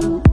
home.